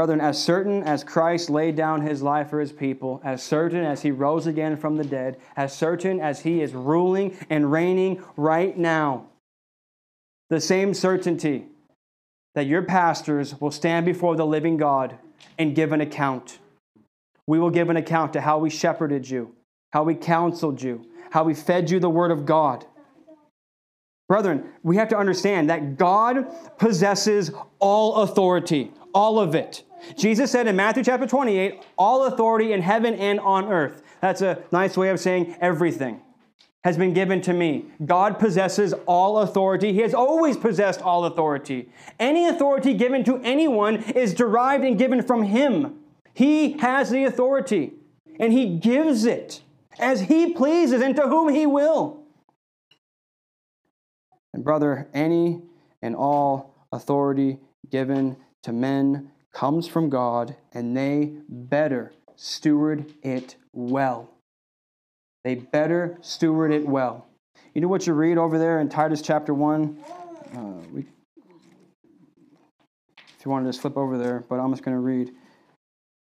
Brethren, as certain as Christ laid down his life for his people, as certain as he rose again from the dead, as certain as he is ruling and reigning right now, the same certainty that your pastors will stand before the living God and give an account. We will give an account to how we shepherded you, how we counseled you, how we fed you the word of God. Brethren, we have to understand that God possesses all authority, all of it. Jesus said in Matthew chapter 28, all authority in heaven and on earth. That's a nice way of saying everything has been given to me. God possesses all authority. He has always possessed all authority. Any authority given to anyone is derived and given from Him. He has the authority, and He gives it as He pleases and to whom He will. And, brother, any and all authority given to men comes from God, and they better steward it well. They better steward it well. You know what you read over there in Titus chapter 1? Uh, we, if you want to flip over there, but I'm just going to read.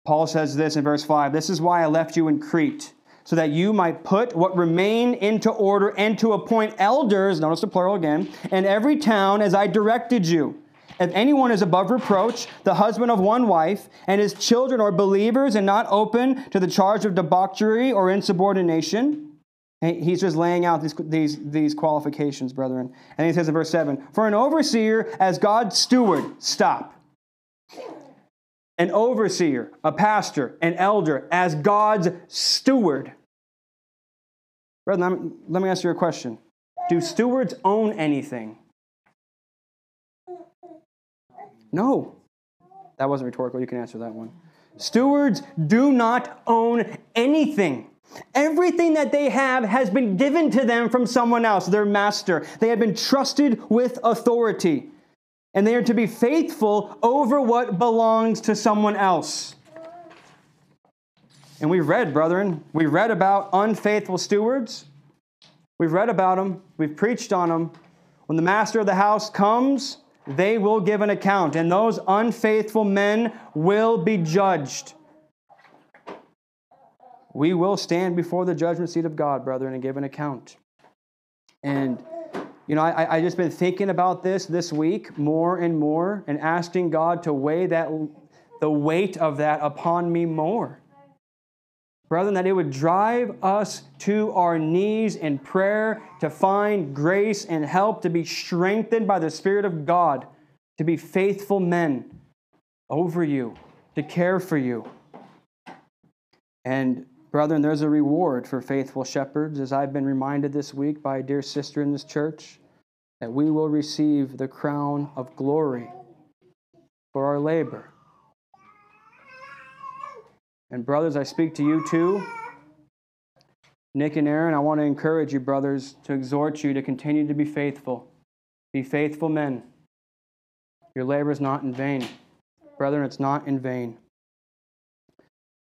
Paul says this in verse 5 This is why I left you in Crete, so that you might put what remain into order and to appoint elders, notice the plural again, in every town as I directed you. If anyone is above reproach, the husband of one wife, and his children are believers and not open to the charge of debauchery or insubordination, he's just laying out these, these, these qualifications, brethren. And he says in verse 7 For an overseer as God's steward, stop. An overseer, a pastor, an elder, as God's steward. Brethren, let me ask you a question Do stewards own anything? No. That wasn't rhetorical. You can answer that one. Stewards do not own anything. Everything that they have has been given to them from someone else, their master. They have been trusted with authority, and they are to be faithful over what belongs to someone else. And we've read, brethren, we've read about unfaithful stewards. We've read about them, we've preached on them. When the master of the house comes, they will give an account, and those unfaithful men will be judged. We will stand before the judgment seat of God, brethren, and give an account. And, you know, I, I just been thinking about this this week more and more and asking God to weigh that, the weight of that upon me more. Brethren, that it would drive us to our knees in prayer to find grace and help, to be strengthened by the Spirit of God, to be faithful men over you, to care for you. And, brethren, there's a reward for faithful shepherds, as I've been reminded this week by a dear sister in this church, that we will receive the crown of glory for our labor. And, brothers, I speak to you too. Nick and Aaron, I want to encourage you, brothers, to exhort you to continue to be faithful. Be faithful men. Your labor is not in vain. Brethren, it's not in vain.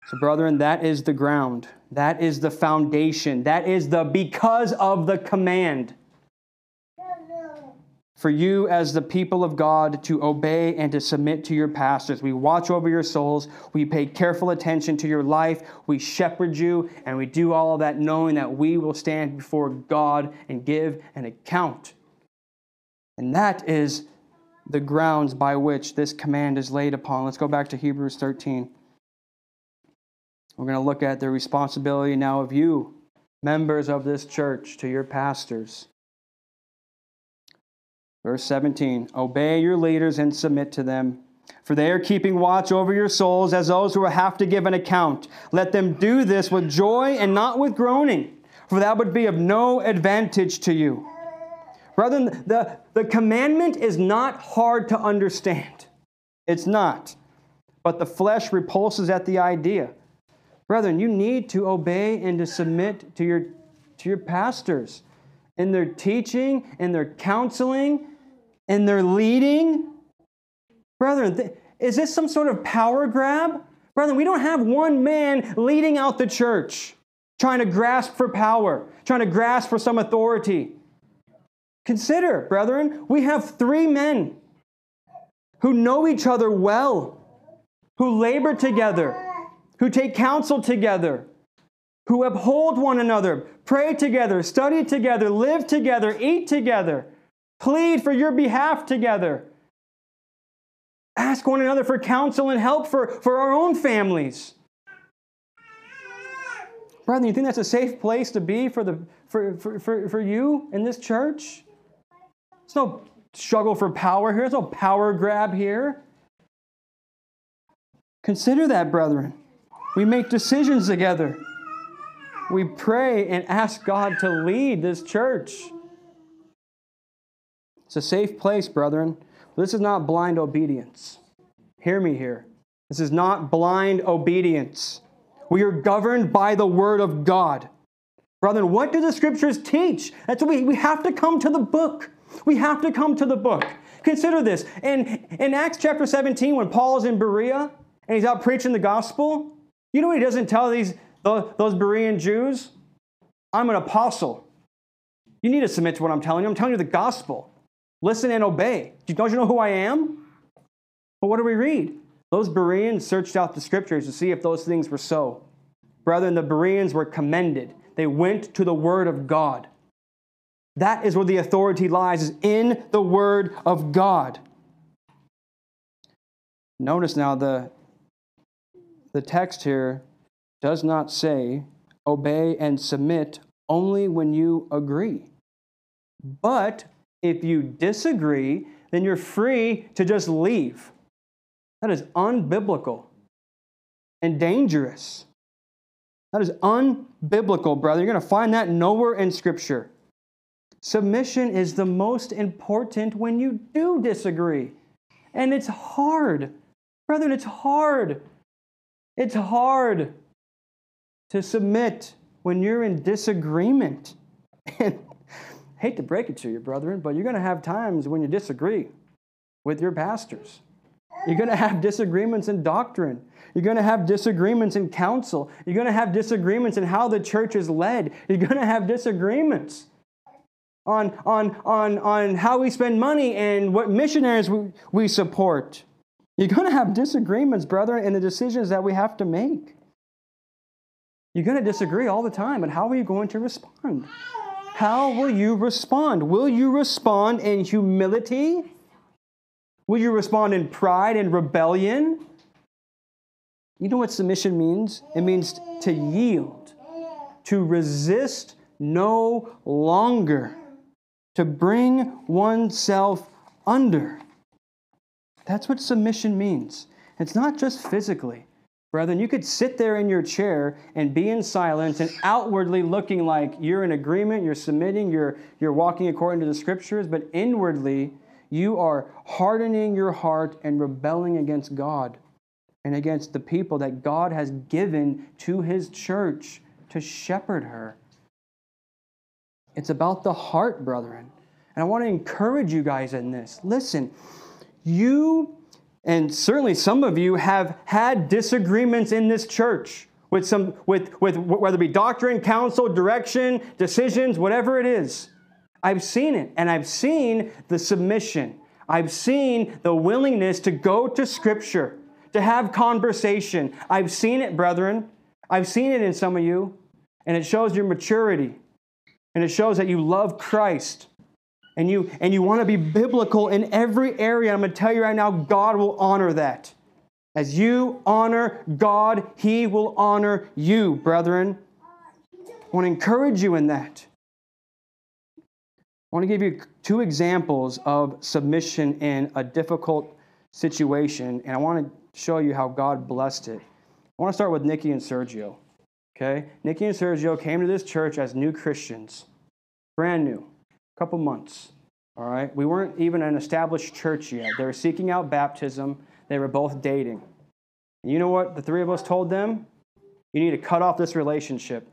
So, brethren, that is the ground. That is the foundation. That is the because of the command for you as the people of God to obey and to submit to your pastors. We watch over your souls. We pay careful attention to your life. We shepherd you, and we do all of that knowing that we will stand before God and give an account. And that is the grounds by which this command is laid upon. Let's go back to Hebrews 13. We're going to look at the responsibility now of you, members of this church, to your pastors. Verse 17 Obey your leaders and submit to them, for they are keeping watch over your souls as those who will have to give an account. Let them do this with joy and not with groaning, for that would be of no advantage to you. Brethren, the, the commandment is not hard to understand. It's not. But the flesh repulses at the idea. Brethren, you need to obey and to submit to your, to your pastors in their teaching, in their counseling, and they're leading. Brethren, is this some sort of power grab? Brethren, we don't have one man leading out the church, trying to grasp for power, trying to grasp for some authority. Consider, brethren, we have three men who know each other well, who labor together, who take counsel together, who uphold one another, pray together, study together, live together, eat together plead for your behalf together. Ask one another for counsel and help for, for our own families. Brethren, you think that's a safe place to be for, the, for, for, for, for you in this church? There's no struggle for power here, there's no power grab here. Consider that, brethren. We make decisions together. We pray and ask God to lead this church. It's a safe place, brethren. This is not blind obedience. Hear me here. This is not blind obedience. We are governed by the Word of God. Brethren, what do the Scriptures teach? That's what we, we have to come to the book. We have to come to the book. Consider this. In, in Acts chapter 17, when Paul is in Berea and he's out preaching the gospel, you know what he doesn't tell these, those Berean Jews? I'm an apostle. You need to submit to what I'm telling you. I'm telling you the gospel. Listen and obey. Don't you know who I am? But what do we read? Those Bereans searched out the scriptures to see if those things were so. Brethren, the Bereans were commended. They went to the word of God. That is where the authority lies, is in the word of God. Notice now the, the text here does not say obey and submit only when you agree, but if you disagree, then you're free to just leave. That is unbiblical and dangerous. That is unbiblical, brother. You're going to find that nowhere in Scripture. Submission is the most important when you do disagree. And it's hard. Brethren, it's hard. It's hard to submit when you're in disagreement. And hate to break it to you, brethren, but you're going to have times when you disagree with your pastors. You're going to have disagreements in doctrine. You're going to have disagreements in counsel. You're going to have disagreements in how the church is led. You're going to have disagreements on, on, on, on how we spend money and what missionaries we, we support. You're going to have disagreements, brethren, in the decisions that we have to make. You're going to disagree all the time, and how are you going to respond? How will you respond? Will you respond in humility? Will you respond in pride and rebellion? You know what submission means? It means to yield, to resist no longer, to bring oneself under. That's what submission means. It's not just physically. Brethren, you could sit there in your chair and be in silence and outwardly looking like you're in agreement, you're submitting, you're, you're walking according to the scriptures, but inwardly, you are hardening your heart and rebelling against God and against the people that God has given to his church to shepherd her. It's about the heart, brethren. And I want to encourage you guys in this. Listen, you, and certainly some of you, have had disagreements in this church with some with, with whether it be doctrine, counsel, direction, decisions, whatever it is. I've seen it, and I've seen the submission. I've seen the willingness to go to Scripture to have conversation. I've seen it, brethren. I've seen it in some of you, and it shows your maturity. And it shows that you love Christ. And you, and you want to be biblical in every area. I'm going to tell you right now, God will honor that. As you honor God, He will honor you, brethren. I want to encourage you in that. I want to give you two examples of submission in a difficult situation, and I want to show you how God blessed it. I want to start with Nikki and Sergio. Okay? Nikki and Sergio came to this church as new Christians, brand new, couple months. All right? We weren't even an established church yet. They were seeking out baptism, they were both dating. And you know what the three of us told them? You need to cut off this relationship.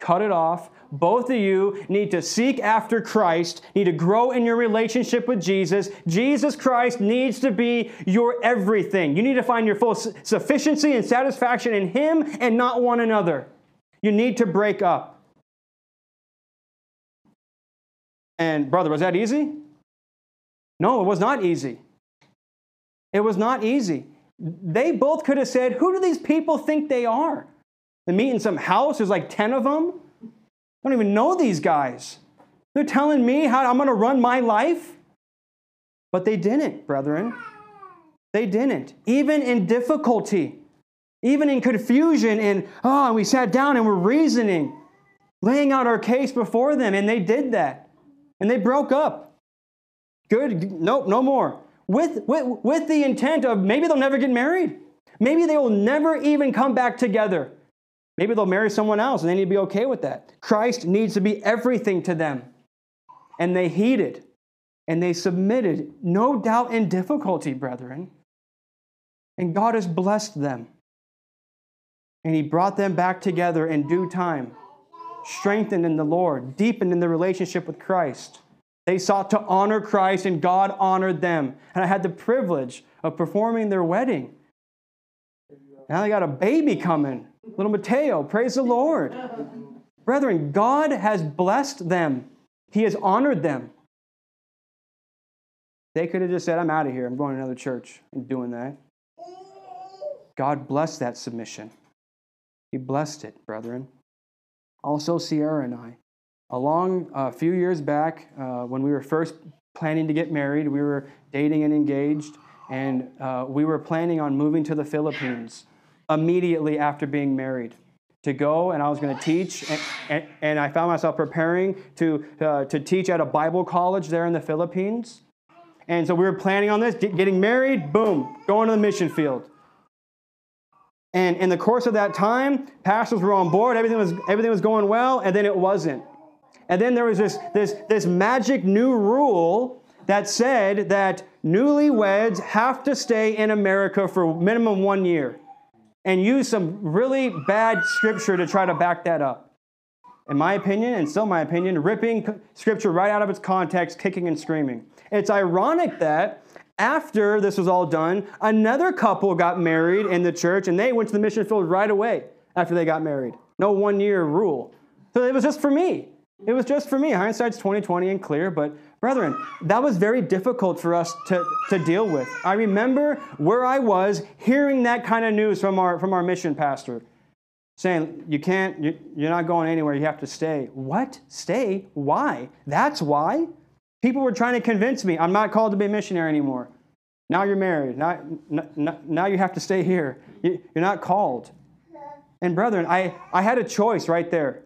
Cut it off. Both of you need to seek after Christ, need to grow in your relationship with Jesus. Jesus Christ needs to be your everything. You need to find your full sufficiency and satisfaction in Him and not one another. You need to break up. And, brother, was that easy? No, it was not easy. It was not easy. They both could have said, Who do these people think they are? They meet in some house, there's like 10 of them. I don't even know these guys. They're telling me how I'm going to run my life. But they didn't, brethren. They didn't. Even in difficulty, even in confusion, and oh, and we sat down and we're reasoning, laying out our case before them, and they did that. And they broke up. Good, nope, no more. With, with, with the intent of maybe they'll never get married. Maybe they will never even come back together. Maybe they'll marry someone else and they need to be okay with that. Christ needs to be everything to them. And they heeded and they submitted, no doubt in difficulty, brethren. And God has blessed them. And He brought them back together in due time, strengthened in the Lord, deepened in the relationship with Christ. They sought to honor Christ, and God honored them. And I had the privilege of performing their wedding. Now they got a baby coming. Little Mateo, praise the Lord. Brethren, God has blessed them, He has honored them. They could have just said, I'm out of here. I'm going to another church and doing that. God blessed that submission. He blessed it, brethren. Also, Sierra and I. Along a few years back, uh, when we were first planning to get married, we were dating and engaged, and uh, we were planning on moving to the Philippines immediately after being married to go and I was going to teach. And, and, and, I found myself preparing to, uh, to teach at a Bible college there in the Philippines. And so we were planning on this, getting married, boom, going to the mission field. And in the course of that time, pastors were on board, everything was, everything was going well, and then it wasn't. And then there was this, this, this magic new rule that said that newlyweds have to stay in America for minimum one year and use some really bad scripture to try to back that up. In my opinion, and still my opinion, ripping scripture right out of its context, kicking and screaming. It's ironic that after this was all done, another couple got married in the church and they went to the mission field right away after they got married. No one year rule. So it was just for me. It was just for me. Hindsight's 2020 and clear, but brethren, that was very difficult for us to, to deal with. I remember where I was hearing that kind of news from our, from our mission pastor saying, You can't, you're not going anywhere, you have to stay. What? Stay? Why? That's why? People were trying to convince me I'm not called to be a missionary anymore. Now you're married. Now, now you have to stay here. You're not called. And brethren, I, I had a choice right there.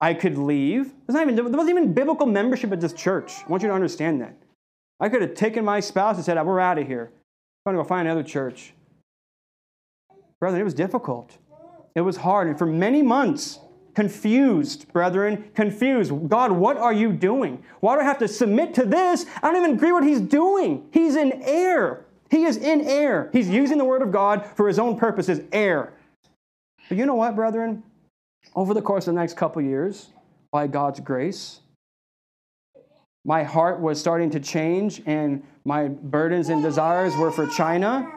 I could leave. Not even, there wasn't even biblical membership at this church. I want you to understand that. I could have taken my spouse and said, We're out of here. I'm going to go find another church. Brethren, it was difficult. It was hard. And for many months, confused, brethren, confused. God, what are you doing? Why do I have to submit to this? I don't even agree with what he's doing. He's in air. He is in air. He's using the word of God for his own purposes, air. But you know what, brethren? Over the course of the next couple years, by God's grace, my heart was starting to change, and my burdens and desires were for China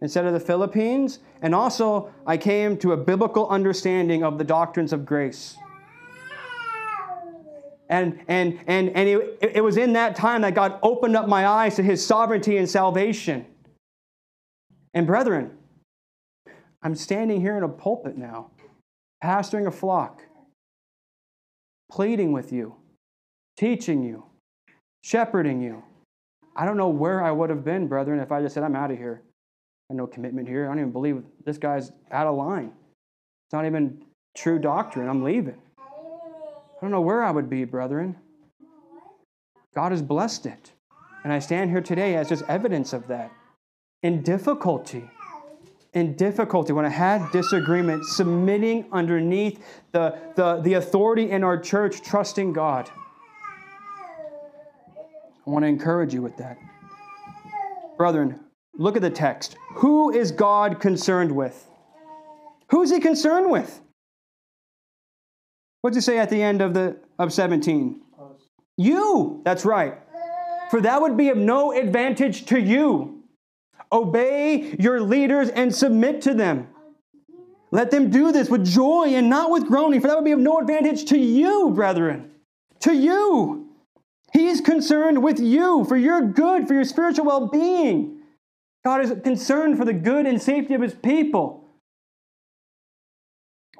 instead of the Philippines. And also, I came to a biblical understanding of the doctrines of grace. And, and, and, and it, it was in that time that God opened up my eyes to his sovereignty and salvation. And brethren, I'm standing here in a pulpit now, pastoring a flock, pleading with you, teaching you, shepherding you. I don't know where I would have been, brethren, if I just said, I'm out of here. No commitment here. I don't even believe this guy's out of line. It's not even true doctrine. I'm leaving. I don't know where I would be, brethren. God has blessed it. And I stand here today as just evidence of that. In difficulty, in difficulty, when I had disagreement, submitting underneath the, the, the authority in our church, trusting God. I want to encourage you with that. Brethren, Look at the text. Who is God concerned with? Who's he concerned with? What's he say at the end of the of 17? You. That's right. For that would be of no advantage to you. Obey your leaders and submit to them. Let them do this with joy and not with groaning, for that would be of no advantage to you, brethren. To you. He's concerned with you for your good, for your spiritual well being. God is concerned for the good and safety of his people.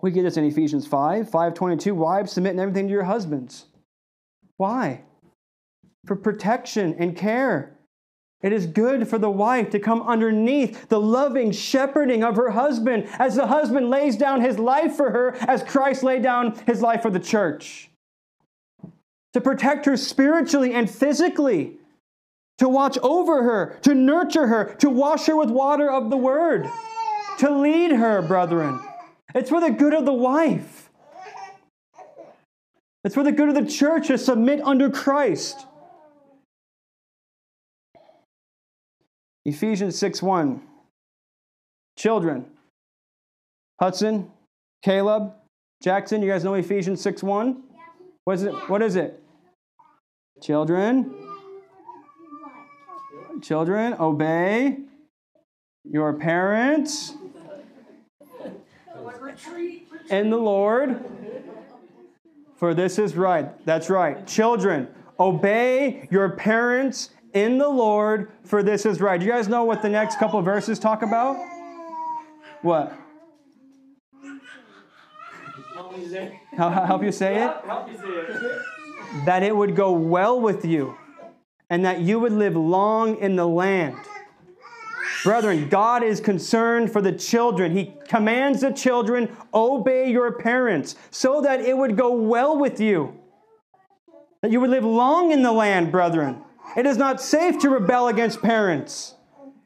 We get this in Ephesians 5, 522. Wives, submit in everything to your husbands. Why? For protection and care. It is good for the wife to come underneath the loving shepherding of her husband as the husband lays down his life for her, as Christ laid down his life for the church. To protect her spiritually and physically to watch over her, to nurture her, to wash her with water of the word, to lead her, brethren. It's for the good of the wife. It's for the good of the church to submit under Christ. Ephesians 6 1. Children. Hudson, Caleb, Jackson, you guys know Ephesians 6 1? What is it? What is it? Children Children, obey your parents in the Lord, for this is right. That's right. Children, obey your parents in the Lord, for this is right. Do you guys know what the next couple verses talk about? What? Help you say it? That it would go well with you and that you would live long in the land. Brethren, God is concerned for the children. He commands the children, obey your parents, so that it would go well with you, that you would live long in the land, brethren. It is not safe to rebel against parents.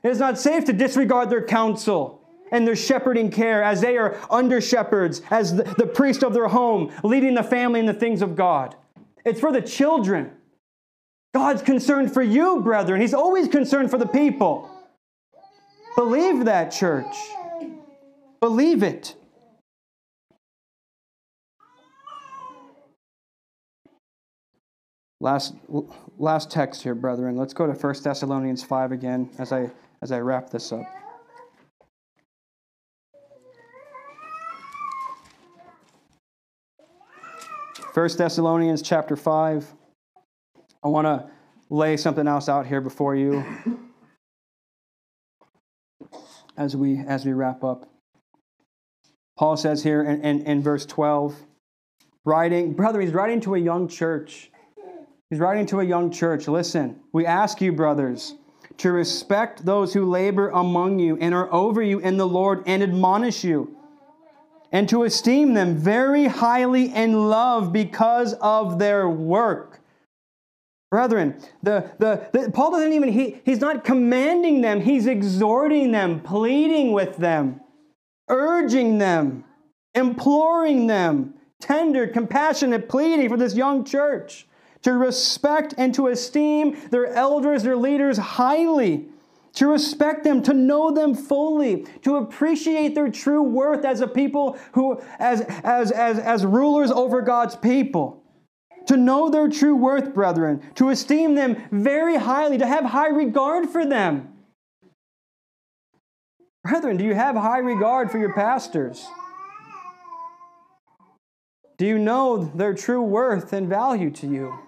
It is not safe to disregard their counsel and their shepherding care as they are under shepherds, as the, the priest of their home, leading the family in the things of God. It's for the children. God's concerned for you, brethren. He's always concerned for the people. Believe that, church. Believe it. Last, last text here, brethren. Let's go to 1 Thessalonians 5 again as I, as I wrap this up. First Thessalonians chapter 5. I want to lay something else out here before you as we as we wrap up. Paul says here in, in, in verse 12, writing, brother, he's writing to a young church. He's writing to a young church. Listen, we ask you, brothers, to respect those who labor among you and are over you in the Lord and admonish you, and to esteem them very highly in love because of their work. Brethren, the, the, the, Paul doesn't even, he, he's not commanding them, he's exhorting them, pleading with them, urging them, imploring them, tender, compassionate, pleading for this young church to respect and to esteem their elders, their leaders highly, to respect them, to know them fully, to appreciate their true worth as a people who, as, as, as, as rulers over God's people. To know their true worth, brethren, to esteem them very highly, to have high regard for them. Brethren, do you have high regard for your pastors? Do you know their true worth and value to you?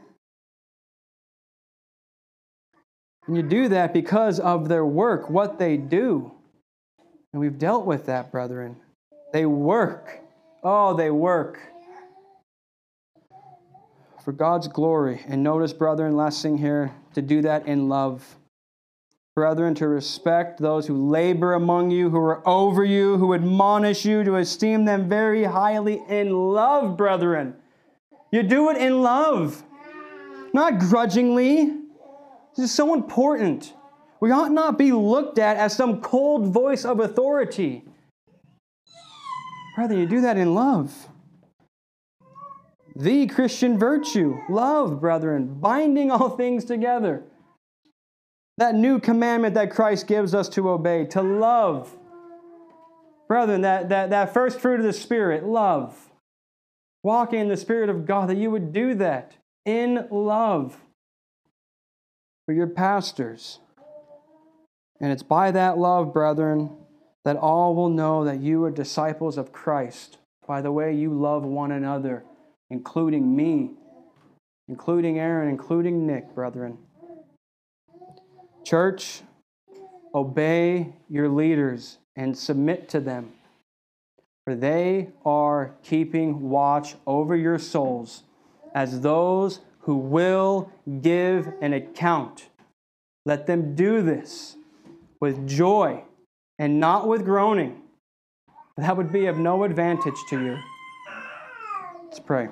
And you do that because of their work, what they do. And we've dealt with that, brethren. They work. Oh, they work for God's glory. And notice, brethren, last thing here, to do that in love. Brethren, to respect those who labor among you, who are over you, who admonish you, to esteem them very highly in love, brethren. You do it in love, not grudgingly. This is so important. We ought not be looked at as some cold voice of authority. Brother, you do that in love. The Christian virtue, love, brethren, binding all things together. That new commandment that Christ gives us to obey, to love. Brethren, that, that, that first fruit of the Spirit, love. Walking in the Spirit of God, that you would do that in love for your pastors. And it's by that love, brethren, that all will know that you are disciples of Christ by the way you love one another, including me, including Aaron, including Nick, brethren. Church, obey your leaders and submit to them, for they are keeping watch over your souls as those who will give an account. Let them do this with joy and not with groaning. That would be of no advantage to you. Let's pray.